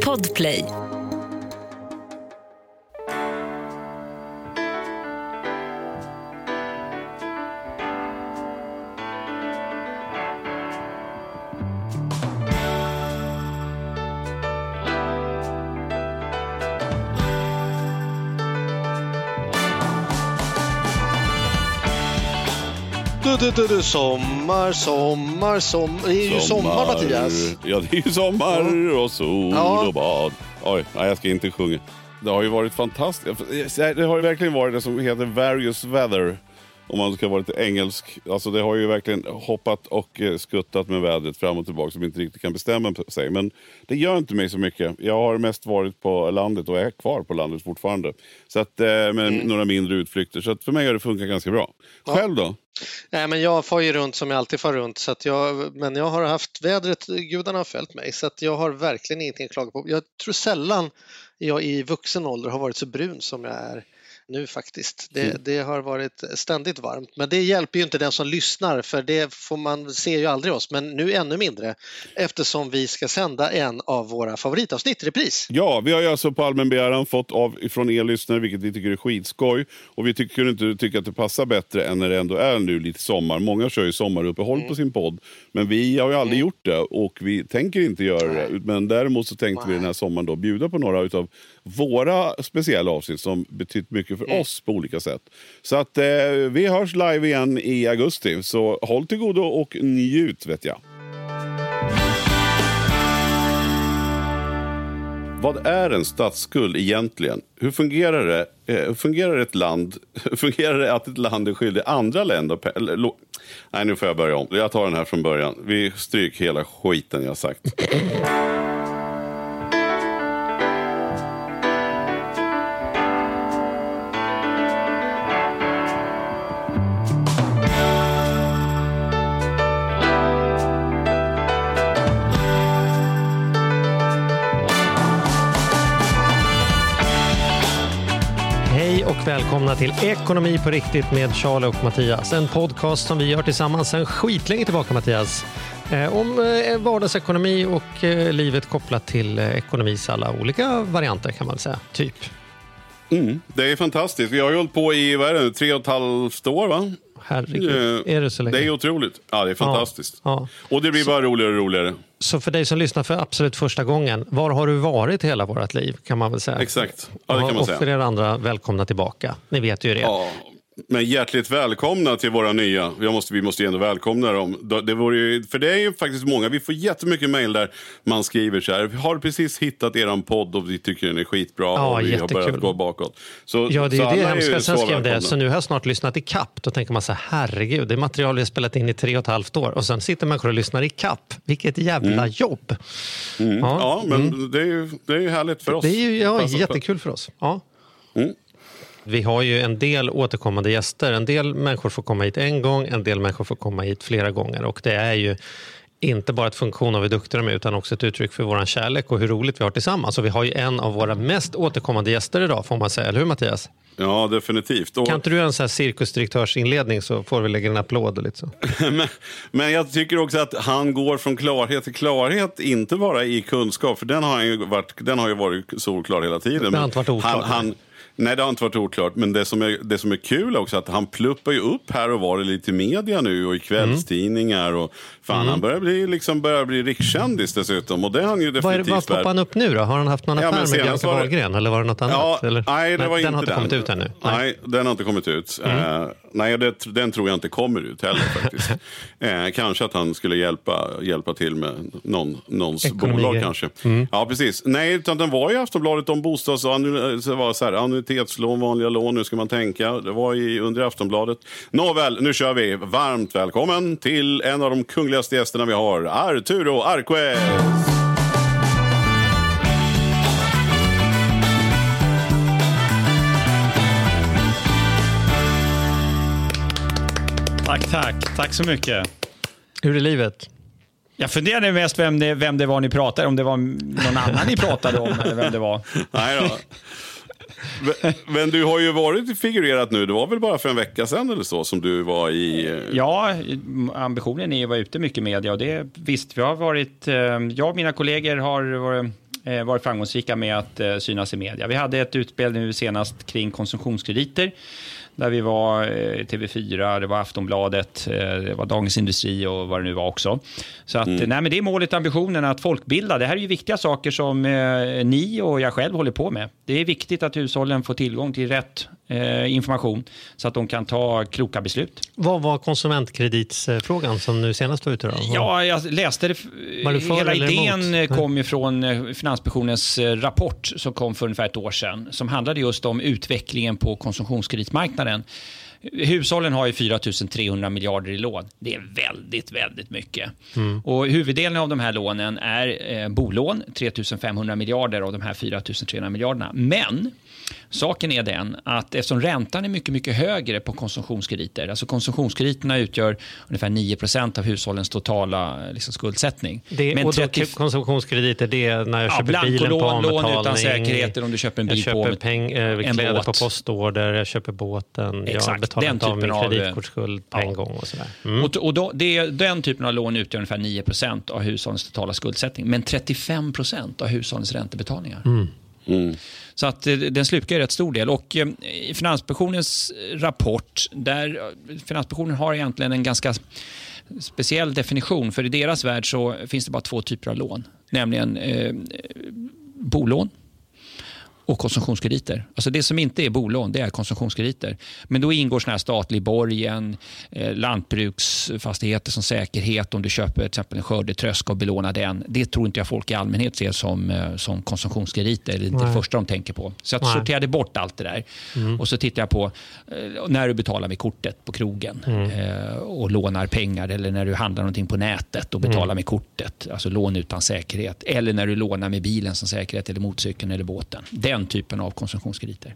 Podplay. Du, du, du, du, sommar, sommar, sommar. Det är ju sommar, Mattias. Ja, det är ju sommar och sol Ja. och bad. Oj, nej, jag ska inte sjunga. Det har ju varit fantastiskt. Det har ju verkligen varit det som heter various weather. Om man ska vara lite engelsk. Alltså det har ju verkligen hoppat och eh, skuttat med vädret fram och tillbaka som inte riktigt kan bestämma sig. Men det gör inte mig så mycket. Jag har mest varit på landet och är kvar på landet fortfarande. Så att, eh, med Mm. några mindre utflykter. Så att för mig har det funkat ganska bra. Själv då? Nej, men jag far ju runt som jag alltid far runt. Så att jag, men jag har haft vädret, gudarna har följt mig. Så att jag har verkligen ingenting att klaga på. Jag tror sällan jag i vuxen ålder har varit så brun som jag är nu faktiskt. Det, Mm. det har varit ständigt varmt. Men det hjälper ju inte den som lyssnar för det får man ser ju aldrig oss. Men nu ännu mindre eftersom vi ska sända en av våra favoritavsnitt i repris. Ja, vi har ju alltså på allmän begäran fått av från er lyssnare, vilket vi tycker är skitskoj. Och vi tycker inte tycker att det passar bättre än när det ändå är nu lite sommar. Många kör ju sommaruppehåll på sin podd. Men vi har ju aldrig gjort det och vi tänker inte göra det. Men däremot så tänkte vi den här sommaren då bjuda på några av våra speciella avsnitt som betytt mycket för oss på olika sätt. Så att eh, vi hörs live igen i augusti. Så håll till godo och njut vet jag. Vad är en statsskuld egentligen? Hur fungerar det? Eh, hur fungerar ett land? Hur fungerar det att ett land är skyldig andra länder? Nej, nu får jag börja om. Jag tar den här från början. Vi stryk hela skiten jag sagt. Välkomna till Ekonomi på riktigt med Charlie och Mattias. En podcast som vi gör tillsammans sedan skitlänge tillbaka Mattias. Eh, om eh, vardagsekonomi och eh, livet kopplat till ekonomis alla olika varianter kan man säga. Typ. Mm, det är fantastiskt. Vi har ju hållit på i vad är det, tre och ett halvt år, va? Herregud, Eh, är det så länge? Det är otroligt. Ja, det är fantastiskt. Ja. Och det blir bara roligare och roligare. Så för dig som lyssnar för absolut första gången, var har du varit hela vårt liv kan man väl säga? Exakt. Ja, det kan man och för säga. er andra, välkomna tillbaka. Ni vet ju det. Ja, men hjärtligt välkomna till våra nya. Vi måste, vi måste ju ändå välkomna dem. Det vore ju, för det är ju faktiskt många. Vi får jättemycket mejl där man skriver så här. Vi har precis hittat eran podd och vi tycker den är skitbra. Ja, och vi har jättekul. börjat gå bakåt. Så, Ja, det är ju det hemska. Sen så skrev det, så nu har jag snart lyssnat i kapp. Då tänker man så här, herregud, det är material har spelat in i tre och ett halvt år. Och sen sitter människor och lyssnar i kapp. Vilket jävla jobb. Mm. Ja, men det är ju det är härligt för oss. Det är ju ja, Alltså, jättekul för oss. Ja. Mm. Vi har ju en del återkommande gäster. En del människor får komma hit en gång, en del människor får komma hit flera gånger. Och det är ju inte bara ett funktion av hur duktiga de är utan också ett uttryck för vår kärlek och hur roligt vi har tillsammans. Och vi har ju en av våra mest återkommande gäster idag får man säga, eller hur Mattias? Ja, definitivt. Och, Kan inte du göra en sån här cirkusdirektörsinledning så får vi lägga en applåd och lite så. men, men jag tycker också att han går från klarhet till klarhet, inte bara i kunskap, för den har, ju varit, den har ju varit solklar hela tiden. Den har inte varit oklar. Han, han, nej, det har inte varit oklart. Men det som, är, det som är kul också att han pluppar ju upp här och var lite i media nu och i kvällstidningar. Och, fan, han börjar bli, liksom, börjar bli rikskändis dessutom. Och det är han ju definitivt vad poppar han upp nu då? Har han haft någon Ja, affär men med Bianca Wahlgren eller var det något annat? Ja, eller? nej, det var den inte har inte den. kommit ut ännu. Nej, den har inte kommit ut. Mm. Eh, nej, det, den tror jag inte kommer ut heller faktiskt. eh, kanske att han skulle hjälpa, hjälpa till med någon, någons Ekonomigrej. bolag kanske. Mm. Ja, precis. Nej, utan den var i Aftonbladet om bostads och annuitetslån, vanliga lån, nu ska man tänka. Det var i, under Aftonbladet. Nåväl, nu kör vi. Varmt välkommen till en av de kungligaste gästerna vi har, Arturo Arquez. Tack, tack. Tack så mycket. Hur är livet? Jag funderade mest vem det, vem det var ni pratade om. det var någon annan ni pratade om eller vem det var. Nej då. Men, du har ju varit figurerat nu. Det var väl bara för en vecka sedan eller så som du var i... eh, Ja, ambitionen är att vara ute mycket i media och det visst, vi har varit, eh, jag och mina kollegor har varit, eh, varit framgångsrika med att synas i media. Vi hade ett utspel nu senast kring konsumtionskrediter där vi var eh, TV4, det var Aftonbladet, eh, det var Dagens Industri och vad det nu var också. Så att, nej, men det är målet och ambitionen att folkbilda. Det här är ju viktiga saker som eh, ni och jag själv håller på med. Det är viktigt att hushållen får tillgång till rätt information så att de kan ta kloka beslut. Vad var konsumentkreditsfrågan som nu senast var ute? Då? Ja, jag läste det. Hela idén emot? eh, kom ju från eh, Finansinspektionens eh, rapport som kom för ungefär ett år sedan. Som handlade just om utvecklingen på konsumtionskreditmarknaden. Hushållen har ju 4 300 miljarder i lån. Det är väldigt, väldigt mycket. Mm. Och huvuddelen av de här lånen är eh, bolån, 3 500 miljarder av de här 4 300 miljarderna. Men Saken är den att eftersom räntan är mycket, mycket högre på konsumtionskrediter, alltså konsumtionskrediterna utgör ungefär 9% av hushållens totala liksom, skuldsättning. Det, Men och då, 30 konsumtionskrediter, det är när jag Ja, köper bilen på blankolån, lån avbetalning. utan säkerheter om du köper en bil jag på köper peng, eh, en kläder båt. på postorder, jag köper båten, jag Exakt, betalar den inte av min typen av, kreditkortsskuld på ja. en gång. och sådär. Mm. Och, och då, det, den typen av lån utgör ungefär 9% av hushållens totala skuldsättning. Men 35% av hushållens räntebetalningar. Mm. Mm. Så att eh, den slukar ju rätt stor del. Och eh, i Finansinspektionens rapport, där eh, Finansinspektionen har egentligen en ganska speciell definition. För i deras värld så finns det bara två typer av lån. Nämligen eh, bolån och konsumtionskrediter. Alltså det som inte är bolån, det är konsumtionskrediter. Men då ingår såna här statlig borgen, eh, lantbruksfastigheter som säkerhet om du köper till exempel en skördetröska och belånar den. Det tror inte jag folk i allmänhet ser som, eh, som konsumtionskrediter. Det är inte det första de tänker på. Så jag Nej. sorterade bort allt det där. Och så tittar jag på eh, när du betalar med kortet på krogen eh, och lånar pengar eller när du handlar någonting på nätet och betalar med kortet. Alltså lån utan säkerhet. Eller när du lånar med bilen som säkerhet eller motorcykeln eller båten. Den typen av konsumtionskrediter.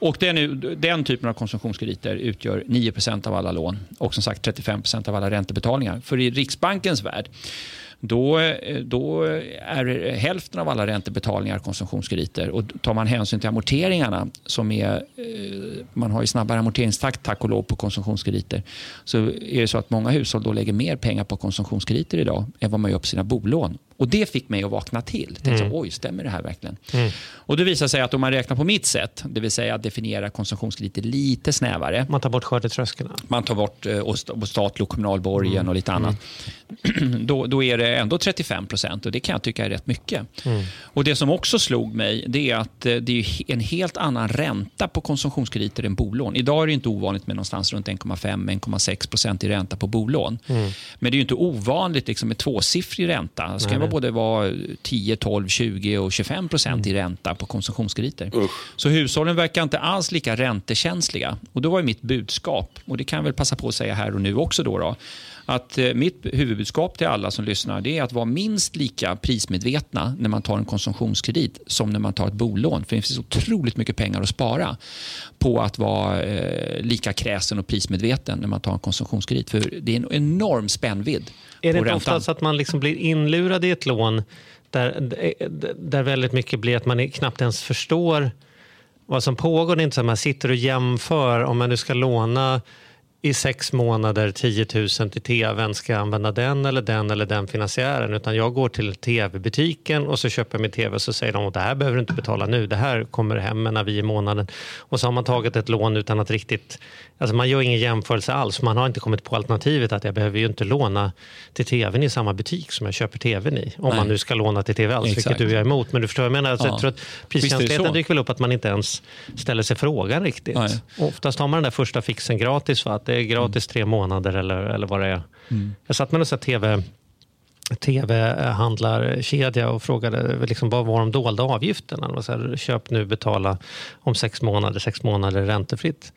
Och den, den typen av konsumtionskrediter utgör 9 av alla lån och som sagt 35% av alla räntebetalningar. För i Riksbankens värld då, eh, då är hälften av alla räntebetalningar konsumtionskrediter. Och tar man hänsyn till amorteringarna, som är, eh, man har ju snabbare amorteringstakt tack och lov på konsumtionskrediter, så är det så att många hushåll då lägger mer pengar på konsumtionskrediter idag än vad man gör på sina bolån. Och Det fick mig att vakna till. Tänkte, så, Oj, stämmer det här verkligen? Och Det visar sig att om man räknar på mitt sätt, det vill säga att definiera konsumtionskrediter lite snävare, Man tar bort skördetröskeln. man tar bort eh, och st- och statlig och kommunal borgen och lite annat. då, då är det ändå 35 procent och det kan jag tycka är rätt mycket. Och Det som också slog mig det är att eh, det är en helt annan ränta på konsumtionskrediter än bolån. Idag är det inte ovanligt med någonstans runt 1,5-1,6 procent i ränta på bolån. Men det är ju inte ovanligt liksom med tvåsiffrig ränta. Det ska ju vara både vara 10, 12, 20 och 25 procent i ränta på konsumtionskrediter. Så hushållen verkar inte alls lika räntekänsliga. Och då var mitt budskap, och det kan jag väl passa på att säga här och nu också då, då att eh, mitt huvudbudskap till alla som lyssnar det är att vara minst lika prismedvetna när man tar en konsumtionskredit som när man tar ett bolån. För det finns otroligt mycket pengar att spara på att vara eh, lika kräsen och prismedveten när man tar en konsumtionskredit. För det är en enorm spännvidd Är det inte ofta så att man liksom blir inlurad i ett lån där, där väldigt mycket blir att man knappt ens förstår vad som pågår? Det är inte så att man sitter och jämför om man nu ska låna i sex månader 10 000 till tvn, ska jag använda den eller den eller den finansiären? Utan jag går till tv-butiken och så köper jag min tv och så säger de att det här behöver du inte betala nu, det här kommer hem när vi i månaden. Och så har man tagit ett lån utan att riktigt, alltså man gör ingen jämförelse alls. Man har inte kommit på alternativet att jag behöver ju inte låna till tvn i samma butik som jag köper tvn i. Om Nej. man nu ska låna till tv alls, Exakt. vilket du är emot. Men du förstår vad jag menar? Alltså, Ja. Jag tror att priskänsligheten dyker väl upp att man inte ens ställer sig frågan riktigt. Nej. Oftast har man den där första fixen gratis, va? att det är gratis tre månader eller, eller vad det är. Jag satt med en tv tv-handlarkedja och frågade liksom, vad var de dolda avgifterna. Var så här, köp nu, betala om sex månader, sex månader räntefritt.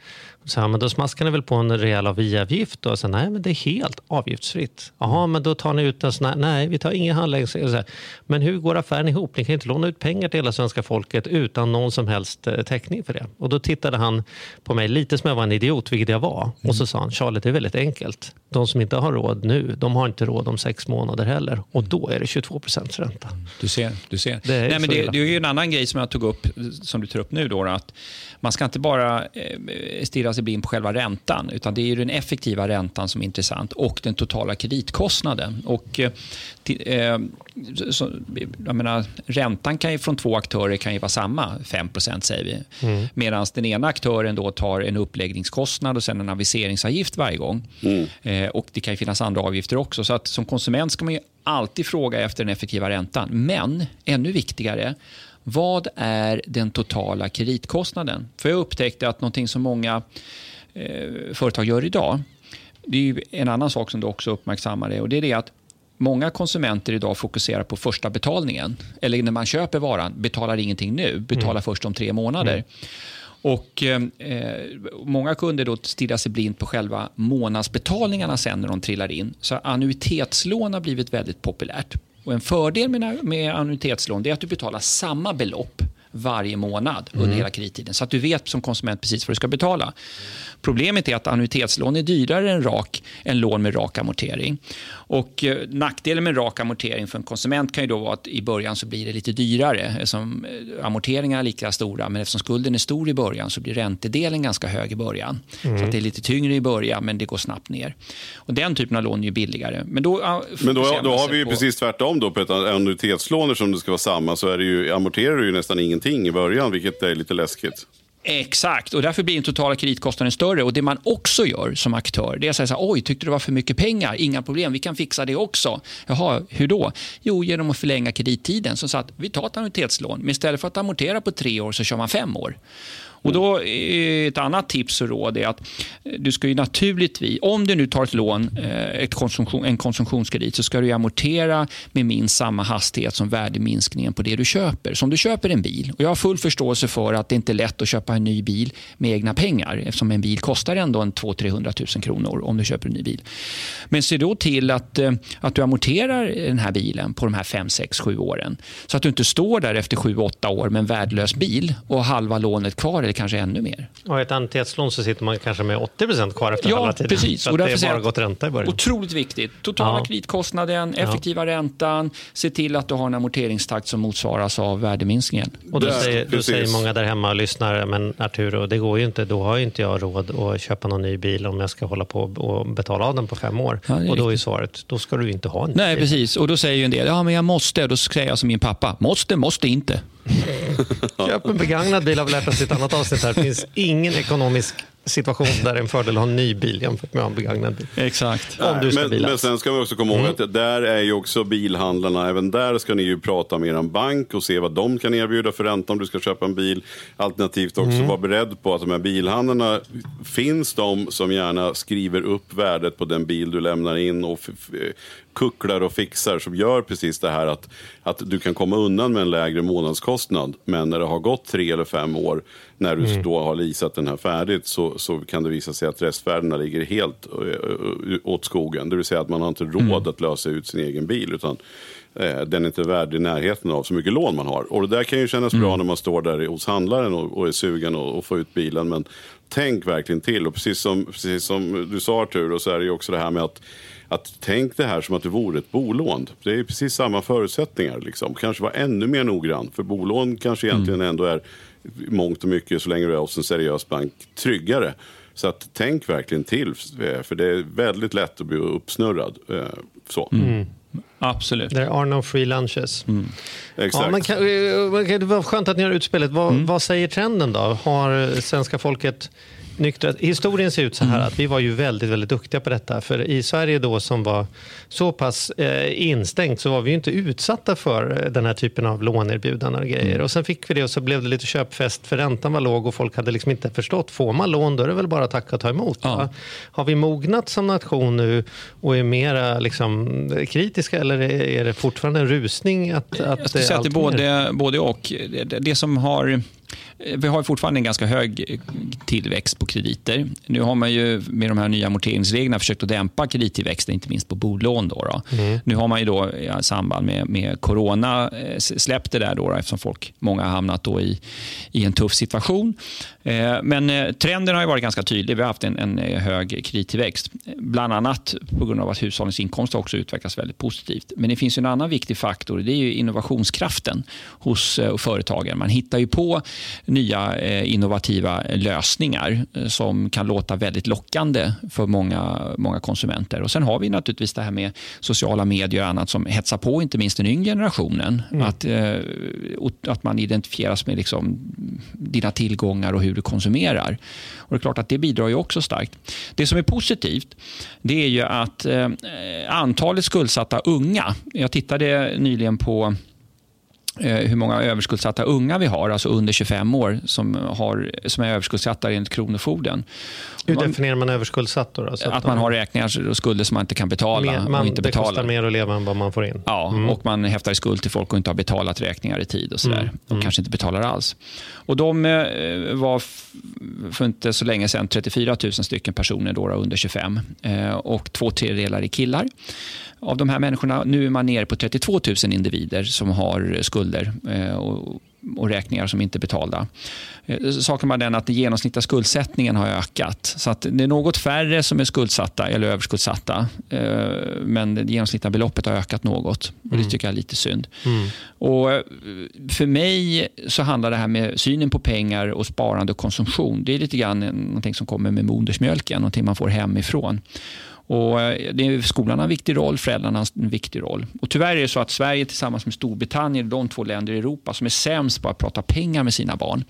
Så här, men då smaskar ni väl på en rejäl avgiavgift? Och så, nej, men det är helt avgiftsfritt. Jaha, men då tar ni ut en sån här, nej, vi tar ingen handläggning. Här, Men hur går affären ihop? Ni kan inte låna ut pengar till hela svenska folket utan någon som helst eh, täckning för det. Och då tittade han på mig lite som jag var en idiot, vilket jag var. Och så sa han, Charlie, det är väldigt enkelt. De som inte har råd nu, de har inte råd om sex månader heller. Heller. Och då är det 22 procents ränta. Du ser. Du ser. Det är Nej, men det, det är ju en annan grej som jag tog upp, som du tar upp nu. Då, att man ska inte bara eh, stirra sig blind på själva räntan, utan det är ju den effektiva räntan som är intressant och den totala kreditkostnaden. Och, eh, eh, så, jag menar, räntan kan ju från två aktörer kan ju vara samma, 5% säger vi. Mm. Medan den ena aktören då tar en uppläggningskostnad och sen en aviseringsavgift varje gång. Mm. Eh, och Det kan ju finnas andra avgifter också. Så att som konsument ska man ju alltid fråga efter den effektiva räntan. Men ännu viktigare, vad är den totala kreditkostnaden? För jag upptäckte att någonting som många eh, företag gör idag, det är en annan sak som du också uppmärksammar det, och det är det att Många konsumenter idag fokuserar på första betalningen. Eller när man köper varan, betalar ingenting nu, betalar först om tre månader. Och eh, eh, Många kunder då stirrar sig blint på själva månadsbetalningarna sen när de trillar in. Så annuitetslån har blivit väldigt populärt. Och En fördel med, med annuitetslån är att du betalar samma belopp varje månad under hela kredittiden. Så att du vet som konsument precis vad du ska betala. Problemet är att annuitetslån är dyrare än, rak, än lån med rak amortering. Och eh, nackdelen med rak amortering för en konsument kan ju då vara att i början så blir det lite dyrare eftersom eh, amorteringarna är lika stora men eftersom skulden är stor i början så blir räntedelen ganska hög i början. Så att det är lite tyngre i början men det går snabbt ner. Och den typen av lån är billigare. Men då, Men då, då har vi ju på- precis tvärtom då på ett annuitetslån som det ska vara samma så är det ju, amorterar du ju nästan ingenting i början vilket är lite läskigt. Exakt, och därför blir den totala kreditkostnaden större. Och Det man också gör som aktör det är att säga så här, oj, tyckte du det var för mycket pengar? Inga problem, vi kan fixa det också. Jaha, hur då? Jo, genom att förlänga kredittiden. Så att vi tar ett annuitetslån, men istället för att amortera på tre år så kör man fem år. Och då eh, Ett annat tips och råd är att eh, du ska ju naturligtvis, om du nu tar ett lån, eh, ett konsumtion, en konsumtionskredit, så ska du ju amortera med minst samma hastighet som värdeminskningen på det du köper. Så om du köper en bil, och jag har full förståelse för att det inte är lätt att köpa en ny bil med egna pengar, eftersom en bil kostar ändå en 200-300 000 kronor om du köper en ny bil. Men se då till att, att du amorterar den här bilen på de här 5, 6, 7 åren. Så att du inte står där efter 7-8 år med en värdelös bil och halva lånet kvar eller kanske ännu mer. Och ett annuitetslån så sitter man kanske med 80 procent kvar efter Ja, halva tiden. precis. Så Och det därför är säger bara gått ränta i början. Otroligt viktigt. Totala Ja. kreditkostnaden, effektiva räntan, se till att du har en amorteringstakt som motsvaras av värdeminskningen. Och då säger, då säger många där hemma och lyssnar, men Arturo, det går ju inte. Då har ju inte jag råd att köpa någon ny bil om jag ska hålla på och betala av den på fem år. Ja, det och då är svaret, då ska du inte ha en ny Nej, bil. precis. Och då säger ju en del, ja men jag måste. Då säger jag som min pappa, måste, måste inte. Köp en begagnad bil har vi lärt oss i ett annat avsnitt här. Det finns ingen ekonomisk situation där det är en fördel att ha en ny bil jämfört med att ha en begagnad bil. Exakt. Om du ska men, bilas. men sen ska vi också komma ihåg att där är ju också bilhandlarna, även där ska ni ju prata med er bank och se vad de kan erbjuda för ränta om du ska köpa en bil. Alternativt också vara beredd på att de här bilhandlarna, finns de som gärna skriver upp värdet på den bil du lämnar in och kucklar och fixar som gör precis det här att, att du kan komma undan med en lägre månadskostnad. Men när det har gått tre eller fem år, när du då har leasat den här färdigt, så, så kan det visa sig att restvärdena ligger helt åt skogen. Det vill säga att man har inte råd att lösa ut sin egen bil. utan eh, den är inte värd i närheten av så mycket lån man har. Och det där kan ju kännas bra när man står där hos handlaren och, och är sugen och, och få ut bilen. Men tänk verkligen till. Och precis som, precis som du sa Arturo, så är det ju också det här med att att tänk det här som att det vore ett bolån. Det är precis samma förutsättningar. Liksom. Kanske vara ännu mer noggrann. För bolån kanske egentligen ändå är i mångt och mycket, så länge du är hos en seriös bank, tryggare. Så att tänk verkligen till. eh, För det är väldigt lätt att bli uppsnurrad. eh, Så. Absolut. There are no free lunches. Exakt. Ja, men kan, eh, men kan- det var skönt att ni har utspelet. Vad, vad säger trenden då? Har svenska folket nyktrat? Historien ser ut så här att vi var ju väldigt, väldigt duktiga på detta. För i Sverige då som var så pass eh, instängt så var vi ju inte utsatta för eh, den här typen av låneerbjudanden och grejer. Och sen fick vi det och så blev det lite köpfest för räntan var låg och folk hade liksom inte förstått. Får man lån då är det väl bara att tacka och ta emot. Ja. Har vi mognat som nation nu och är mera liksom, kritiska eller är det fortfarande en rusning? Att, att Jag skulle säga att det är både, både och. Det, det som har... vi har fortfarande en ganska hög tillväxt på krediter. Nu har man ju med de här nya amorteringsreglerna försökt att dämpa kredittillväxten, inte minst på bolån. Då, då. Mm. Nu har man ju då i samband med, med corona eh, släppt det där då, då eftersom folk, många har hamnat då i, i en tuff situation. Eh, men eh, trenden har varit ganska tydlig. Vi har haft en, en hög kredittillväxt. Bland annat på grund av att hushållens inkomster också utvecklas väldigt positivt. Men det finns en annan viktig faktor. Det är innovationskraften hos företagen. Man hittar ju på nya eh, innovativa lösningar eh, som kan låta väldigt lockande för många, många konsumenter. Och Sen har vi naturligtvis det här med sociala medier och annat som hetsar på inte minst den yngre generationen. Mm. Att, eh, att man identifieras med liksom dina tillgångar och hur hur du konsumerar. Och det är klart att det bidrar ju också starkt. Det som är positivt det är ju att eh, antalet skuldsatta unga, jag tittade nyligen på hur många överskuldsatta unga vi har, alltså under 25 år, som, har, som är överskuldsatta enligt Kronofogden. Hur definierar man överskuldsatt? Då, då? Att man har räkningar och skulder som man inte kan betala. Mer, man, och inte det kostar mer att leva än vad man får in? Ja, mm. och man häftar i skuld till folk och inte har betalat räkningar i tid. och så mm. Och mm. kanske inte betalar alls. Och de eh, var för inte så länge sedan 34 000 stycken personer då, under 25 eh, och två tredjedelar är killar av de här människorna. Nu är man nere på 32 000 individer som har skulder eh, och, och räkningar som inte är betalda. Eh, saken är den att den genomsnittliga skuldsättningen har ökat. Så att det är något färre som är skuldsatta eller överskuldsatta. Eh, men det genomsnittliga beloppet har ökat något. Och Det mm. tycker jag är lite synd. Mm. Och för mig så handlar det här med synen på pengar och sparande och konsumtion. Det är lite grann någonting som kommer med modersmjölken, någonting man får hemifrån. Och eh, det är, skolan har en viktig roll, föräldrarna har en viktig roll. Och tyvärr är det så att Sverige tillsammans med Storbritannien är de två länder i Europa som är sämst på att prata pengar med sina barn.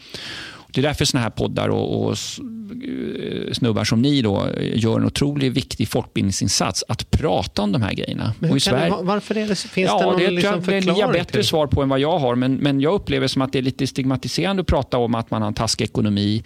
Det är därför såna här poddar och, och eh, snubbar som ni då gör en otroligt viktig folkbildningsinsats att prata om de här grejerna. Men och Sverige, det, varför är det, finns ja, det någon det, liksom? Det är bättre till? svar på än vad jag har, men, men jag upplever som att det är lite stigmatiserande att prata om att man har en taskig ekonomi,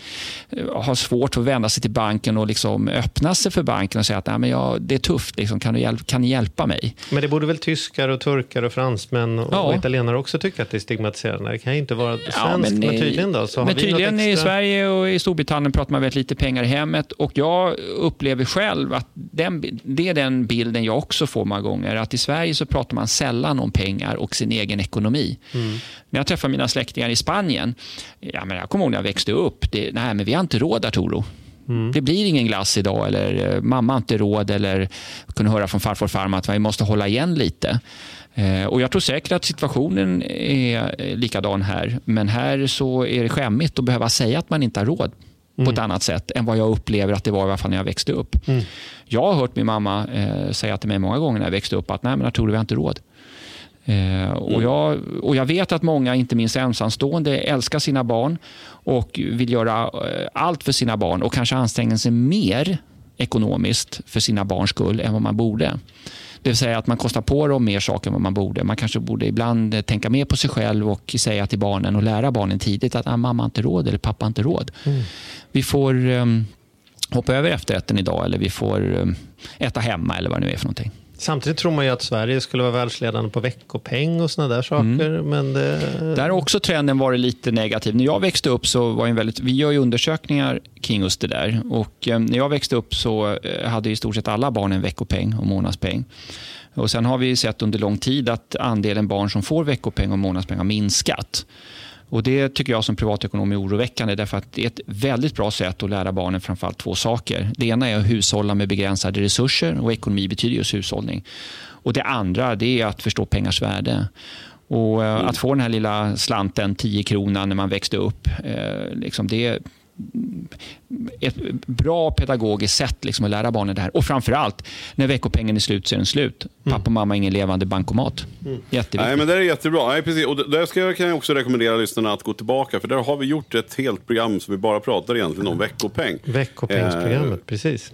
eh, har svårt att vända sig till banken och liksom öppna sig för banken och säga att Nej, men jag, det är tufft, liksom, kan, du kan ni hjälpa mig? Men det borde väl tyskar och turkar och fransmän och, ja. och italienare också tycka att det är stigmatiserande? Det kan ju inte vara svenskt, ja, men, men tydligen då? Så men tydligen men i Sverige och i Storbritannien pratar man väldigt lite pengar i hemmet och jag upplever själv att den, det är den bilden jag också får många gånger. Att i Sverige så pratar man sällan om pengar och sin egen ekonomi. Mm. När jag träffar mina släktingar i Spanien, ja, men jag kommer ihåg när jag växte upp, det, nej men vi har inte råd Arturo. Mm. Det blir ingen glass idag eller eh, mamma har inte råd eller kunde höra från farfar och farmor att vi måste hålla igen lite. Eh, och Jag tror säkert att situationen är likadan här. Men här så är det skämmigt att behöva säga att man inte har råd mm. på ett mm. annat sätt än vad jag upplever att det var i alla fall när jag växte upp. Mm. Jag har hört min mamma eh, säga till mig många gånger när jag växte upp att nej, men tror vi har inte råd. Eh, och, mm. jag, och jag vet att många, inte minst ensamstående, älskar sina barn och vill göra eh, allt för sina barn och kanske anstränger sig mer ekonomiskt för sina barns skull än vad man borde. Det vill säga att man kostar på dem mer saker än vad man borde. Man kanske borde ibland tänka mer på sig själv och säga till barnen och lära barnen tidigt att ah, mamma har inte råd eller pappa har inte råd. Mm. Vi får um, hoppa över efterrätten idag eller vi får um, äta hemma eller vad det nu är för någonting. Samtidigt tror man ju att Sverige skulle vara världsledande på veckopeng och såna där saker. Mm. Men det... Där har också trenden varit lite negativ. När jag växte upp så var en väldigt, vi gör ju undersökningar kring just det där. Och eh, när jag växte upp så eh, hade i stort sett alla barn en veckopeng och månadspeng. Och sen har vi sett under lång tid att andelen barn som får veckopeng och månadspeng har minskat. Och Det tycker jag som privatekonom är oroväckande därför att det är ett väldigt bra sätt att lära barnen framförallt två saker. Det ena är att hushålla med begränsade resurser och ekonomi betyder just hushållning. Och Det andra det är att förstå pengars värde. Och eh, Att få den här lilla slanten, 10 kronan, när man växte upp, eh, liksom det, ett bra pedagogiskt sätt liksom att lära barnen det här. Och framförallt, när veckopengen är slut så är den slut. Pappa och mamma har ingen levande bankomat. Mm. Jätteviktigt. Nej, men det är jättebra. Nej, precis. Och där ska jag, kan jag också rekommendera lyssnarna att gå tillbaka. För där har vi gjort ett helt program som vi bara pratar egentligen om veckopeng. Veckopengsprogrammet, eh. precis.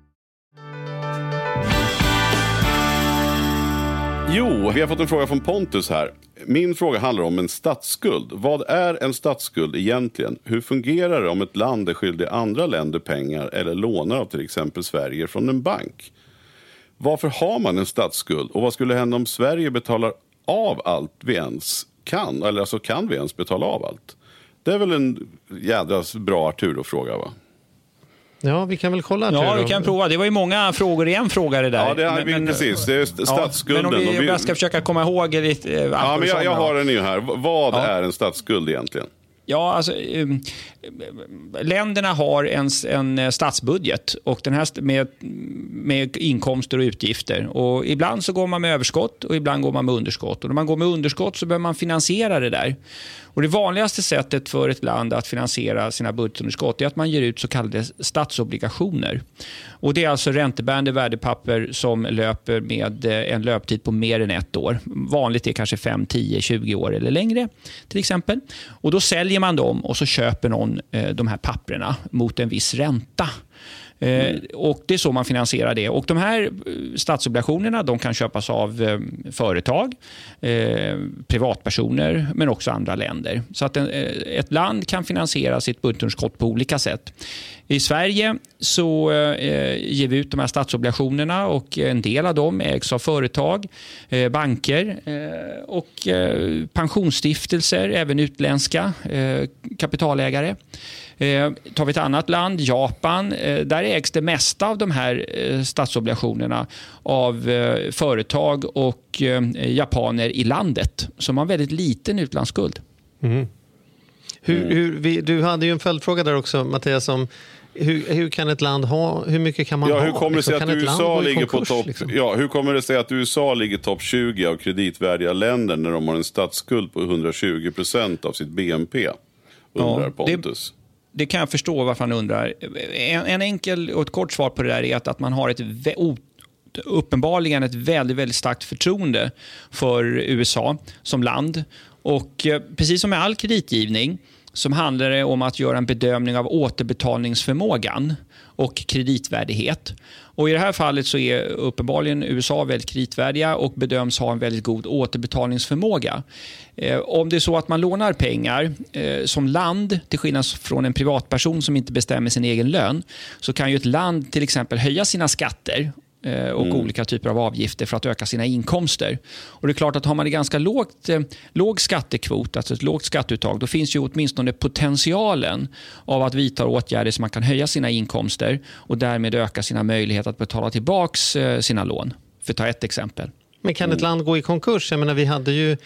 Jo, vi har fått en fråga från Pontus här. Min fråga handlar om en statsskuld. Vad är en statsskuld egentligen? Hur fungerar det om ett land är skyldig andra länder pengar eller lånar av till exempel Sverige från en bank? Varför har man en statsskuld och vad skulle hända om Sverige betalar av allt vi ens kan? Eller alltså kan vi ens betala av allt? Det är väl en jädra bra Arturo-fråga va? Ja, vi kan väl kolla. Ja, vi kan prova. Det var ju många frågor i en fråga det där. Ja, det är, precis. Det är st- Ja, statsskulden. men om, vi, om vi- jag ska försöka komma ihåg lite... eh, Ja, men jag, jag har den ju här. Vad Ja. är en statsskuld egentligen? Ja, alltså, eh, länderna har en, en eh, statsbudget och den här med, med inkomster och utgifter. Och ibland så går man med överskott och ibland går man med underskott. Och när man går med underskott så behöver man finansiera det där. Och det vanligaste sättet för ett land att finansiera sina budgetunderskott är att man ger ut så kallade statsobligationer. Och det är alltså räntebärande värdepapper som löper med eh, en löptid på mer än ett år. Vanligt är kanske 5, 10, 20 år eller längre till exempel. Och Då säljer man dem och så köper någon eh, de här papperna mot en viss ränta. Eh, och Det är så man finansierar det. Och De här statsobligationerna de kan köpas av företag, eh, privatpersoner men också andra länder. Så att en, ett land kan finansiera sitt budgetunderskott på olika sätt. I Sverige så eh, ger vi ut de här statsobligationerna och en del av dem ägs av företag, eh, banker eh, och eh, pensionsstiftelser, även utländska eh, kapitalägare. Eh, tar vi ett annat land, Japan, eh, där ägs det mesta av de här eh, statsobligationerna av eh, företag och eh, japaner i landet. Så man har väldigt liten utlandsskuld. Mm. Hur, hur, vi, du hade ju en följdfråga där också, Mattias, om hur, hur kan ett land ha, hur mycket kan man Ja, ha? hur kommer det sig Liksom, att USA ligger på konkurs, topp liksom? ja, hur kommer det sig att USA ligger topp 20 av kreditvärdiga länder när de har en statsskuld på 120 procent av sitt BNP? Undrar Ja, det- Pontus. Det kan jag förstå varför han undrar. En, en enkel och ett kort svar på det där är att, att man har ett uppenbarligen ett väldigt, väldigt starkt förtroende för USA som land. Och eh, precis som med all kreditgivning som handlar det om att göra en bedömning av återbetalningsförmågan och kreditvärdighet. Och I det här fallet så är uppenbarligen USA väldigt kreditvärdiga och bedöms ha en väldigt god återbetalningsförmåga. Eh, om det är så att man lånar pengar eh, som land, till skillnad från en privatperson som inte bestämmer sin egen lön, så kan ju ett land till exempel höja sina skatter eh, och olika typer av avgifter för att öka sina inkomster. Och det är klart att har man en ganska lågt, eh, låg skattekvot, alltså ett lågt skatteuttag, då finns ju åtminstone potentialen av att vidta åtgärder så man kan höja sina inkomster och därmed öka sina möjligheter att betala tillbaka sina lån. För att ta ett exempel. Men kan ett land gå i konkurs? Jag menar, vi hade ju...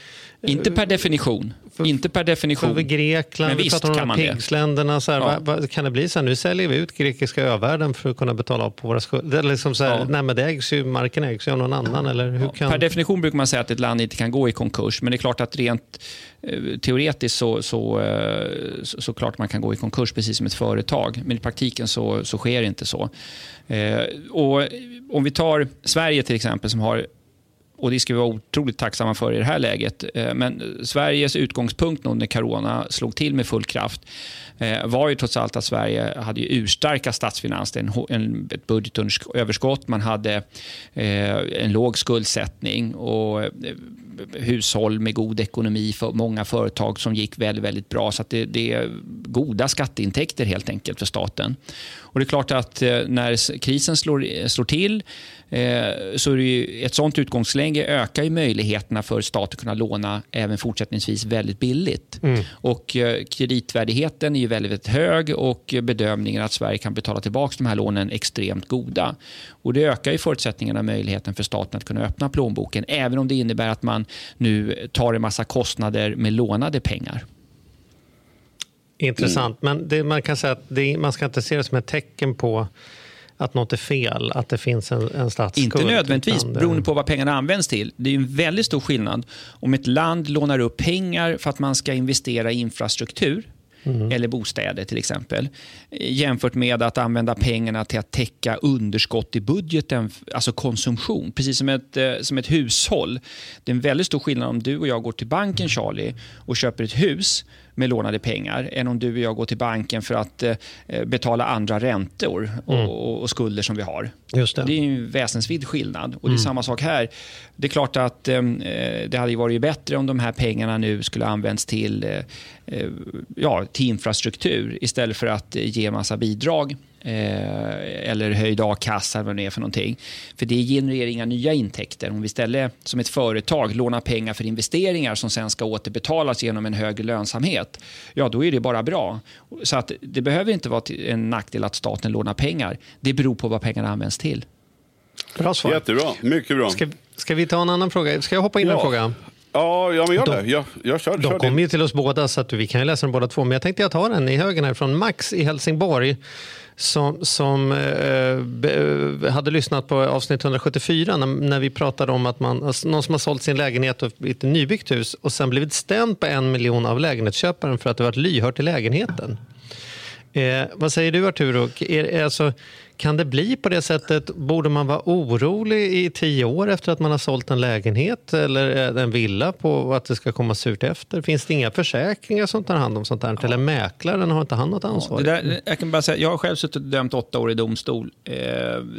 Inte per definition. inte per definition. För Grekland, Men vi visst pratar om pigsländerna. Så här, Ja. vad, vad, kan det bli så här, nu säljer vi ut grekiska övärlden för att kunna betala av på våra skulder? Liksom så här, Ja. nej, men det ägs ju, marken ägs ju av någon annan. Eller hur kan... Per definition brukar man säga att ett land inte kan gå i konkurs. Men det är klart att rent eh, teoretiskt så, så, eh, så, så klart man kan gå i konkurs precis som ett företag. Men i praktiken så, så sker inte så. Eh, och om vi tar Sverige till exempel som har och det ska vi vara otroligt tacksamma för i det här läget. Eh, men Sveriges utgångspunkt när corona slog till med full kraft eh, var ju trots allt att Sverige hade urstarka statsfinanser, en, ett budgetöverskott, man hade eh, en låg skuldsättning och hushåll med god ekonomi, för många företag som gick väldigt, väldigt bra. Så att det, det är goda skatteintäkter helt enkelt för staten. Och det är klart att när krisen slår, slår till så är det ju, ett sånt utgångsläge ökar ju möjligheterna för staten att kunna låna även fortsättningsvis väldigt billigt. Och eh, kreditvärdigheten är ju väldigt, hög och bedömningen att Sverige kan betala tillbaka de här lånen extremt goda. Och det ökar ju förutsättningarna och möjligheten för staten att kunna öppna plånboken även om det innebär att man nu tar en massa kostnader med lånade pengar. Intressant, men det, man kan säga att det, man ska inte se det som ett tecken på att något är fel, att det finns en, en statsskuld. Inte nödvändigtvis, utan beroende på vad pengarna används till. Det är en väldigt stor skillnad om ett land lånar upp pengar för att man ska investera i infrastruktur eller bostäder till exempel, jämfört med att använda pengarna till att täcka underskott i budgeten, alltså konsumtion. Precis som ett, eh, som ett hushåll. Det är en väldigt stor skillnad om du och jag går till banken, Charlie, och köper ett hus med lånade pengar än om du och jag går till banken för att eh, betala andra räntor och, och, och skulder som vi har. Just det. Det är en väsensvid skillnad. Och det är samma sak här. Det är klart att eh, det hade varit bättre om de här pengarna nu skulle använts till, eh, eh, ja, till infrastruktur istället för att eh, ge massa bidrag eh, eller höjd a-kassa eller vad det är för någonting. För det genererar inga nya intäkter. Om vi istället som ett företag lånar pengar för investeringar som sen ska återbetalas genom en högre lönsamhet, ja då är det bara bra. Så att det behöver inte vara en nackdel att staten lånar pengar. Det beror på vad pengarna används till. Bra svar. Jättebra, mycket bra. Ska, ska vi ta en annan fråga? Ska jag hoppa in i en Ja. fråga? Ja, ja men gör De- det. Jag, jag kör, De kör kommer ju till oss båda så att vi kan ju läsa dem båda två. Men jag tänkte jag tar den i högen här från Max i Helsingborg som, som eh, eh, hade lyssnat på avsnitt 174 när, när vi pratade om att man, alltså någon som har sålt sin lägenhet och ett nybyggt hus och sen blivit stämd på en miljon av lägenhetsköparen för att det varit lyhört till lägenheten. Eh, vad säger du Arturo? Är, är, alltså, kan det bli på det sättet? Borde man vara orolig i tio år efter att man har sålt en lägenhet eller en villa på att det ska komma surt efter? Finns det inga försäkringar som tar hand om sånt här? Eller mäklaren, har inte han något ansvar? Det där, jag, kan bara säga, jag har själv suttit och dömt åtta år i domstol. Eh,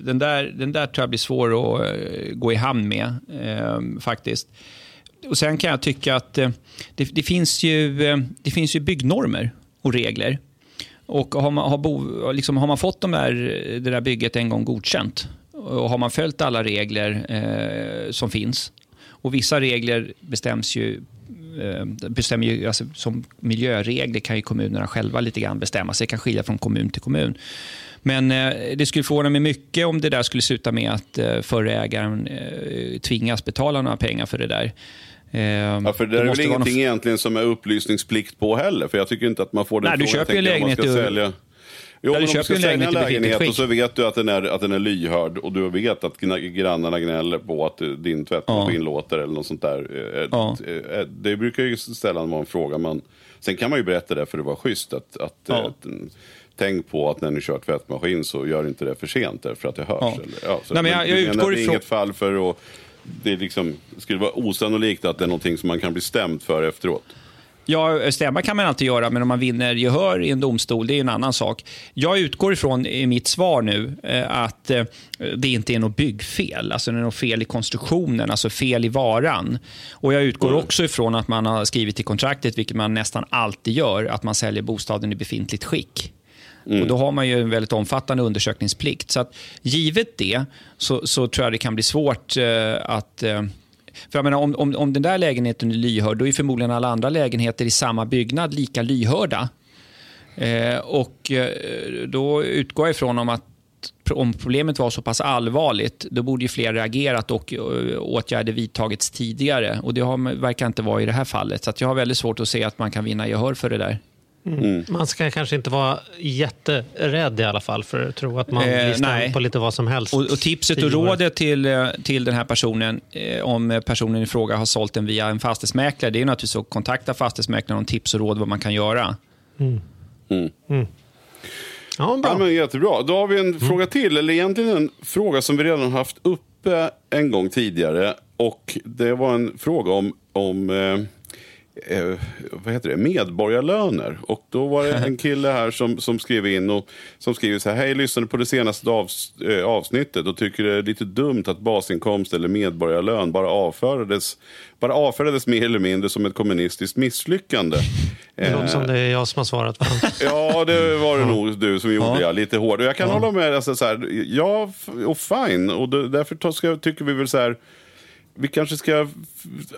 den, där, den där tror jag blir svår att eh, gå i hamn med, eh, faktiskt. Och Sen kan jag tycka att eh, det, det, finns ju, eh, det finns ju byggnormer och regler. Och har man, har, bo, liksom, har man fått de där, det där bygget en gång godkänt och har man följt alla regler eh, som finns och vissa regler bestäms ju eh, bestämmer ju, alltså, som miljöregler kan ju kommunerna själva lite grann bestämma sig. Det kan skilja från kommun till kommun. Men eh, det skulle förvåna mig mycket om det där skulle sluta med att eh, förre ägaren eh, tvingas betala några pengar för det där. Eh, Ja, för det är väl ingenting egentligen som är upplysningsplikt på heller. För jag tycker inte att man får den Nej, du frågan. köper ju Jag om man lägenhet ska sälja. Jo, Ja, men du du köper en sälja en lägenhet lägenhet och så vet du att den, är, att den är lyhörd och du vet att grannarna gnäller på att din tvättmaskin låter eller något sånt där. Eh, Ja. eh, Det brukar ju sällan vara en fråga. Men sen kan man ju berätta det för det var schysst. Att, att, Ja. att, mm, tänk på att när ni kör tvättmaskin så gör inte det för sent därför att det hörs. Ja. Eller, ja, så, Nej, men jag- jag du menar utgår det är ifrån- inget fall för att det liksom, skulle vara osannolikt att det är någonting som man kan bli stämd för efteråt. Ja, stämma kan man alltid göra, men om man vinner gehör i en domstol, det är en annan sak. Jag utgår ifrån i mitt svar nu eh, att eh, det inte är något byggfel, alltså det är något fel i konstruktionen, alltså fel i varan. Och Jag utgår också ifrån att man har skrivit i kontraktet, vilket man nästan alltid gör, att man säljer bostaden i befintligt skick. Mm. Och Då har man ju en väldigt omfattande undersökningsplikt. Så att, givet det så, så tror jag det kan bli svårt eh, att eh, för jag menar, om, om, om den där lägenheten är lyhörd, då är förmodligen alla andra lägenheter i samma byggnad lika lyhörda. Eh, och eh, Då utgår jag ifrån om att om problemet var så pass allvarligt, då borde ju fler reagerat och eh, åtgärder vidtagits tidigare. Och Det har, verkar inte vara i det här fallet. Så jag har väldigt svårt att se att man kan vinna gehör för det där. Mm. Man ska kanske inte vara jätterädd i alla fall för att tro att man eh, blir stämd på lite vad som helst. Och, och tipset och rådet till, eh, till den här personen, eh, om personen i fråga har sålt den via en fastighetsmäklare, det är naturligtvis att kontakta fastighetsmäklaren om tips och råd vad man kan göra. Mm. Mm. mm. Ja, bra. Ja, men jättebra. Då har vi en mm. fråga till, eller egentligen en fråga som vi redan haft uppe en gång tidigare. Och Det var en fråga om, om eh, eh, vad heter det, medborgarlöner. Och då var det en kille här som, som skrev in och som skriver så här. Hej, lyssnade på det senaste avs, eh, avsnittet och tycker det är lite dumt att basinkomst eller medborgarlön bara avfördes, bara avfärdades mer eller mindre som ett kommunistiskt misslyckande. Det låter som det är jag som har svarat. ja, det var det nog du som gjorde, ja. lite hårt. Och jag kan ja. hålla med. Alltså, så här, ja, och fine. Och därför ska, tycker vi väl så här vi kanske ska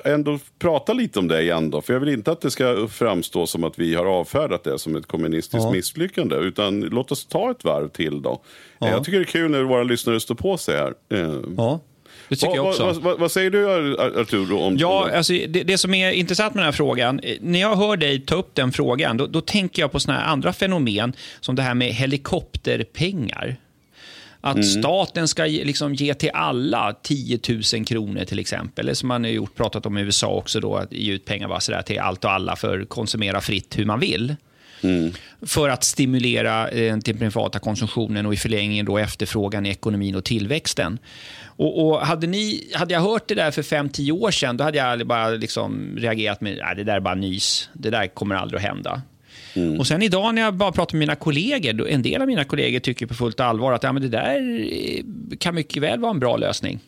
ändå prata lite om det igen då. För jag vill inte att det ska framstå som att vi har avfärdat det som ett kommunistiskt ja. misslyckande. Utan låt oss ta ett varv till då. Ja. Jag tycker det är kul när våra lyssnare står på sig här. Eh, ja. Det tycker vad, jag också. Vad, vad, vad, säger du Arturo? Om ja, alltså, det, det, som är intressant med den här frågan, eh, när jag hör dig ta upp den frågan, då, då tänker jag på såna andra fenomen som det här med helikopterpengar. Att mm. staten ska liksom ge till alla 10 000 kronor till exempel. Eller som man har gjort, pratat om i USA också, då, att ge ut pengar bara sådär till allt och alla för att konsumera fritt hur man vill. Mm. För att stimulera eh, till privata konsumtionen och i förlängningen då efterfrågan i ekonomin och tillväxten. Och, och hade, ni, hade jag hört det där för 5-10 år sedan, då hade jag bara liksom reagerat med att det där är bara nys. Det där kommer aldrig att hända. Mm. Och sen idag när jag bara pratar med mina kollegor, en del av mina kollegor tycker på fullt allvar att ja, men det där eh, kan mycket väl vara en bra lösning.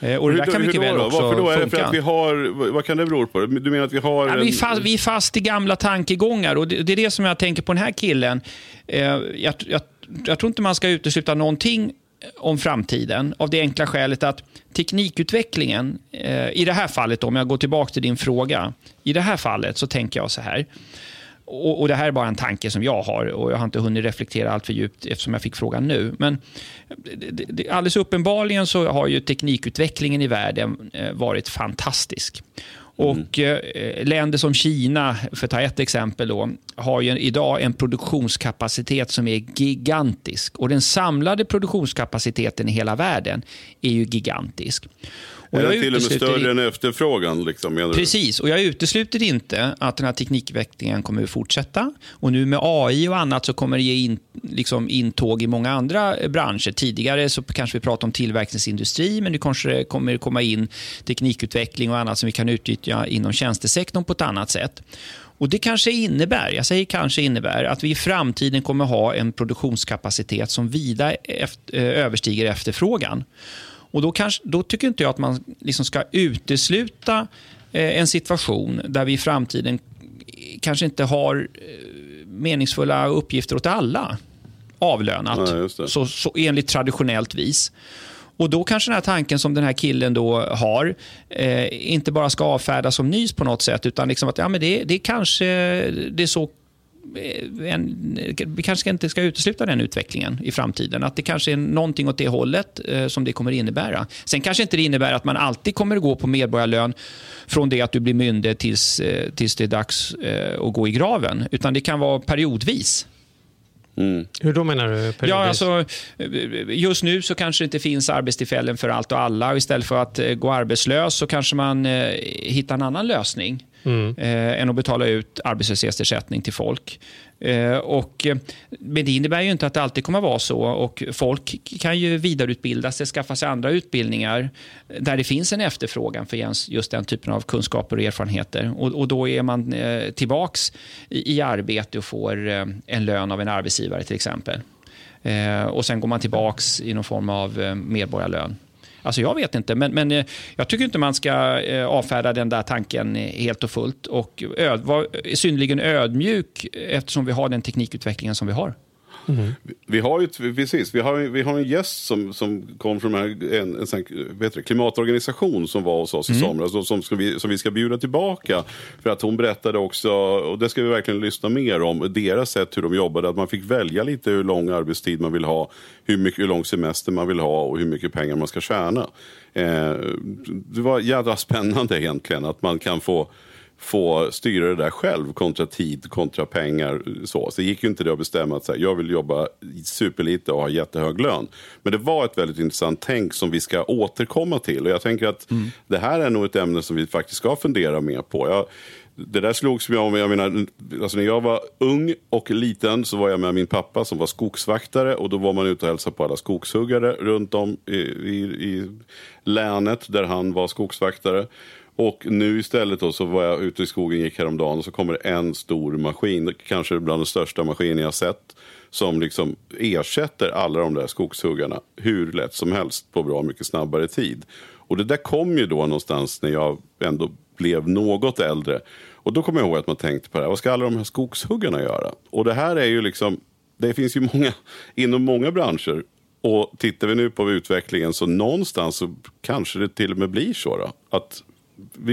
Eh, och det där kan mycket väl då? också Varför då? Är det för att vi har, vad kan det bero på? Du menar att vi har... Ja, en... vi, är fast, vi är fast i gamla tankegångar och det, det, är det som jag tänker på den här killen. Eh, jag, jag, jag tror inte man ska utesluta någonting om framtiden av det enkla skälet att teknikutvecklingen, i det här fallet, om jag går tillbaka till din fråga, i det här fallet så tänker jag så här och, och, Det här är bara en tanke som jag har och jag har inte hunnit reflektera allt för djupt eftersom jag fick frågan nu. Men det, det, alldeles uppenbarligen så har ju teknikutvecklingen i världen eh, varit fantastisk. Och eh, Länder som Kina, för att ta ett exempel, då, har ju idag en produktionskapacitet som är gigantisk. Och Den samlade produktionskapaciteten i hela världen är ju gigantisk. Och är den till och med större än efterfrågan? Liksom, Precis, och jag utesluter inte att den här teknikutvecklingen kommer att fortsätta. Och nu med AI och annat så kommer det ge in, liksom, intåg i många andra branscher. Tidigare så kanske vi pratade om tillverkningsindustri, men nu kanske det kommer komma in teknikutveckling och annat som vi kan utnyttja inom tjänstesektorn på ett annat sätt. Och Det kanske innebär, jag säger kanske innebär, att vi i framtiden kommer ha en produktionskapacitet som vida efter, överstiger efterfrågan. Och då, kanske, då tycker inte jag att man liksom ska utesluta eh, en situation där vi i framtiden kanske inte har eh, meningsfulla uppgifter åt alla avlönat, Nej, så, så enligt traditionellt vis. Och Då kanske den här tanken som den här killen då har eh, inte bara ska avfärdas som nys på något sätt, utan liksom att ja, men det, det kanske det är så en, vi kanske inte ska utesluta den utvecklingen i framtiden. Att det kanske är någonting åt det hållet eh, som det kommer innebära. Sen kanske inte det innebär att man alltid kommer att gå på medborgarlön från det att du blir myndig tills, eh, tills det är dags eh, att gå i graven. Utan det kan vara periodvis. Mm. Hur då menar du? Ja, alltså, just nu så kanske det inte finns arbetstillfällen för allt och alla. Och istället för att eh, gå arbetslös så kanske man eh, hittar en annan lösning mm. eh, än att betala ut arbetslöshetsersättning till folk. Eh, och, eh, men det innebär ju inte att det alltid kommer att vara så. Och folk kan ju vidareutbilda sig, skaffa sig andra utbildningar där det finns en efterfrågan för just den typen av kunskaper och erfarenheter. Och, och då är man eh, tillbaks i, i arbete och får eh, en lön av en arbetsgivare till exempel. Eh, och Sen går man tillbaks i någon form av eh, medborgarlön. Alltså jag vet inte, men, men eh, jag tycker inte man ska eh, avfärda den där tanken eh, helt och fullt och öd, vara synnerligen ödmjuk eftersom vi har den teknikutvecklingen som vi har. Vi har ju, precis, vi har, vi har en gäst som, som kom från en, en, en sån, vet du, klimatorganisation som var hos oss i somras och som, ska vi, som vi ska bjuda tillbaka. För att hon berättade också, och det ska vi verkligen lyssna mer om, deras sätt hur de jobbade. Att man fick välja lite hur lång arbetstid man vill ha, hur, mycket, hur lång semester man vill ha och hur mycket pengar man ska tjäna. Eh, det var jädra spännande egentligen att man kan få få styra det där själv kontra tid, kontra pengar. Så, så det gick ju inte det att bestämma att så här, jag vill jobba superlite och ha jättehög lön. Men det var ett väldigt intressant tänk som vi ska återkomma till. Och jag tänker att det här är nog ett ämne som vi faktiskt ska fundera mer på. Jag, det där slogs mig om, jag menar, alltså när jag var ung och liten så var jag med min pappa som var skogsvaktare och då var man ute och hälsade på alla skogshuggare runt om i, i, i länet där han var skogsvaktare. Och nu istället då så var jag ute i skogen, gick häromdagen och så kommer det en stor maskin, kanske bland de största maskiner jag sett, som liksom ersätter alla de där skogshuggarna hur lätt som helst på bra mycket snabbare tid. Och det där kom ju då någonstans när jag ändå blev något äldre. Och då kommer jag ihåg att man tänkte på det här, vad ska alla de här skogshuggarna göra? Och det här är ju liksom, det finns ju många, inom många branscher. Och tittar vi nu på utvecklingen så någonstans så kanske det till och med blir så då, att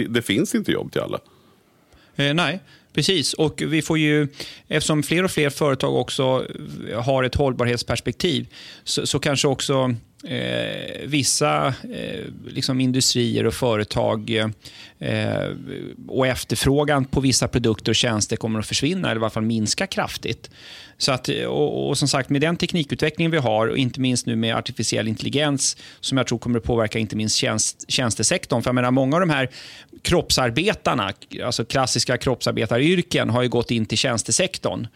det finns inte jobb till alla. Eh, nej, precis. Och vi får ju, eftersom fler och fler företag också har ett hållbarhetsperspektiv så, så kanske också eh, vissa eh, liksom industrier och företag eh, och efterfrågan på vissa produkter och tjänster kommer att försvinna eller i alla fall minska kraftigt. Så att, och, och, som sagt, med den teknikutveckling vi har och inte minst nu med artificiell intelligens som jag tror kommer att påverka inte minst tjänst, tjänstesektorn. För jag menar, många av de här kroppsarbetarna, alltså klassiska kroppsarbetaryrken har ju gått in till tjänstesektorn.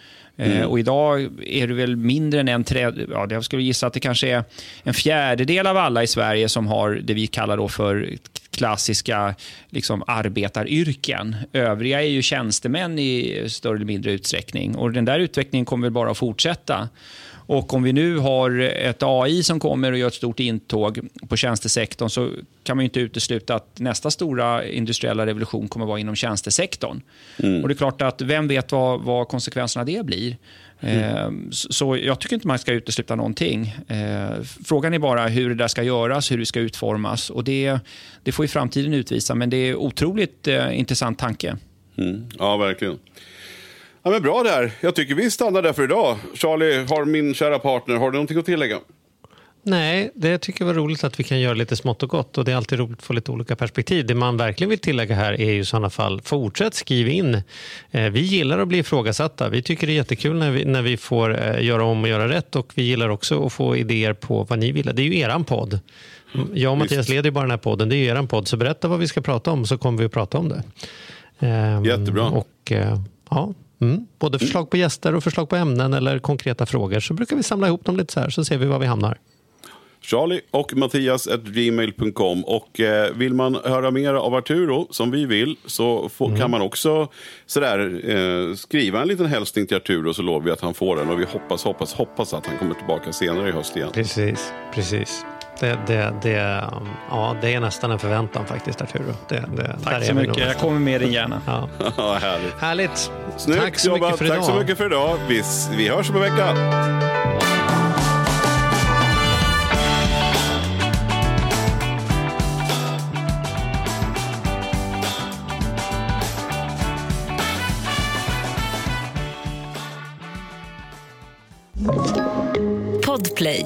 Mm. Eh, och idag är det väl mindre än en tredjedel, ja, jag skulle gissa att det kanske är en fjärdedel av alla i Sverige som har det vi kallar då för klassiska liksom, arbetaryrken. Övriga är ju tjänstemän i större eller mindre utsträckning. Och Den där utvecklingen kommer väl bara att fortsätta. Och om vi nu har ett AI som kommer och gör ett stort intåg på tjänstesektorn så kan man inte utesluta att nästa stora industriella revolution kommer att vara inom tjänstesektorn. Mm. Och det är klart att vem vet vad, vad konsekvenserna av det blir. Mm. Så jag tycker inte man ska utesluta någonting. Eh, frågan är bara hur det där ska göras, hur det ska utformas. Och det, det får ju framtiden utvisa, men det är otroligt eh, intressant tanke. Mm. Ja, verkligen. Ja, men bra där. Jag tycker vi stannar där för idag. Charlie, har min kära partner, har du någonting att tillägga? Nej, det tycker jag var roligt att vi kan göra lite smått och gott och det är alltid roligt att få lite olika perspektiv. Det man verkligen vill tillägga här är ju i sådana fall, fortsätt skriv in. Eh, vi gillar att bli ifrågasatta. Vi tycker det är jättekul när vi, när vi får eh, göra om och göra rätt och vi gillar också att få idéer på vad ni vill. Det är ju eran podd. Jag och Mattias leder bara den här podden, det är ju eran podd. Så berätta vad vi ska prata om så kommer vi att prata om det. Ehm, Jättebra. Och, eh, ja, Mm. Både förslag på gäster och förslag på ämnen eller konkreta frågor så brukar vi samla ihop dem lite så här så ser vi var vi hamnar. Charlie och Mattias gmail.com. Och eh, vill man höra mer av Arturo, som vi vill, så får, mm. kan man också sådär, eh, skriva en liten hälsning till Arturo så lovar vi att han får den. Och vi hoppas, hoppas, hoppas att han kommer tillbaka senare i höst igen. Precis, precis. Det, det, det, ja, det är nästan en förväntan faktiskt, Arturo. Det, det, Tack så mycket. Jag kommer med dig gärna. Ja. ja, härligt. härligt. Snyggt Tack så jobbat. mycket för Tack idag. så mycket för idag. Vi, vi hörs om en vecka. Podplay.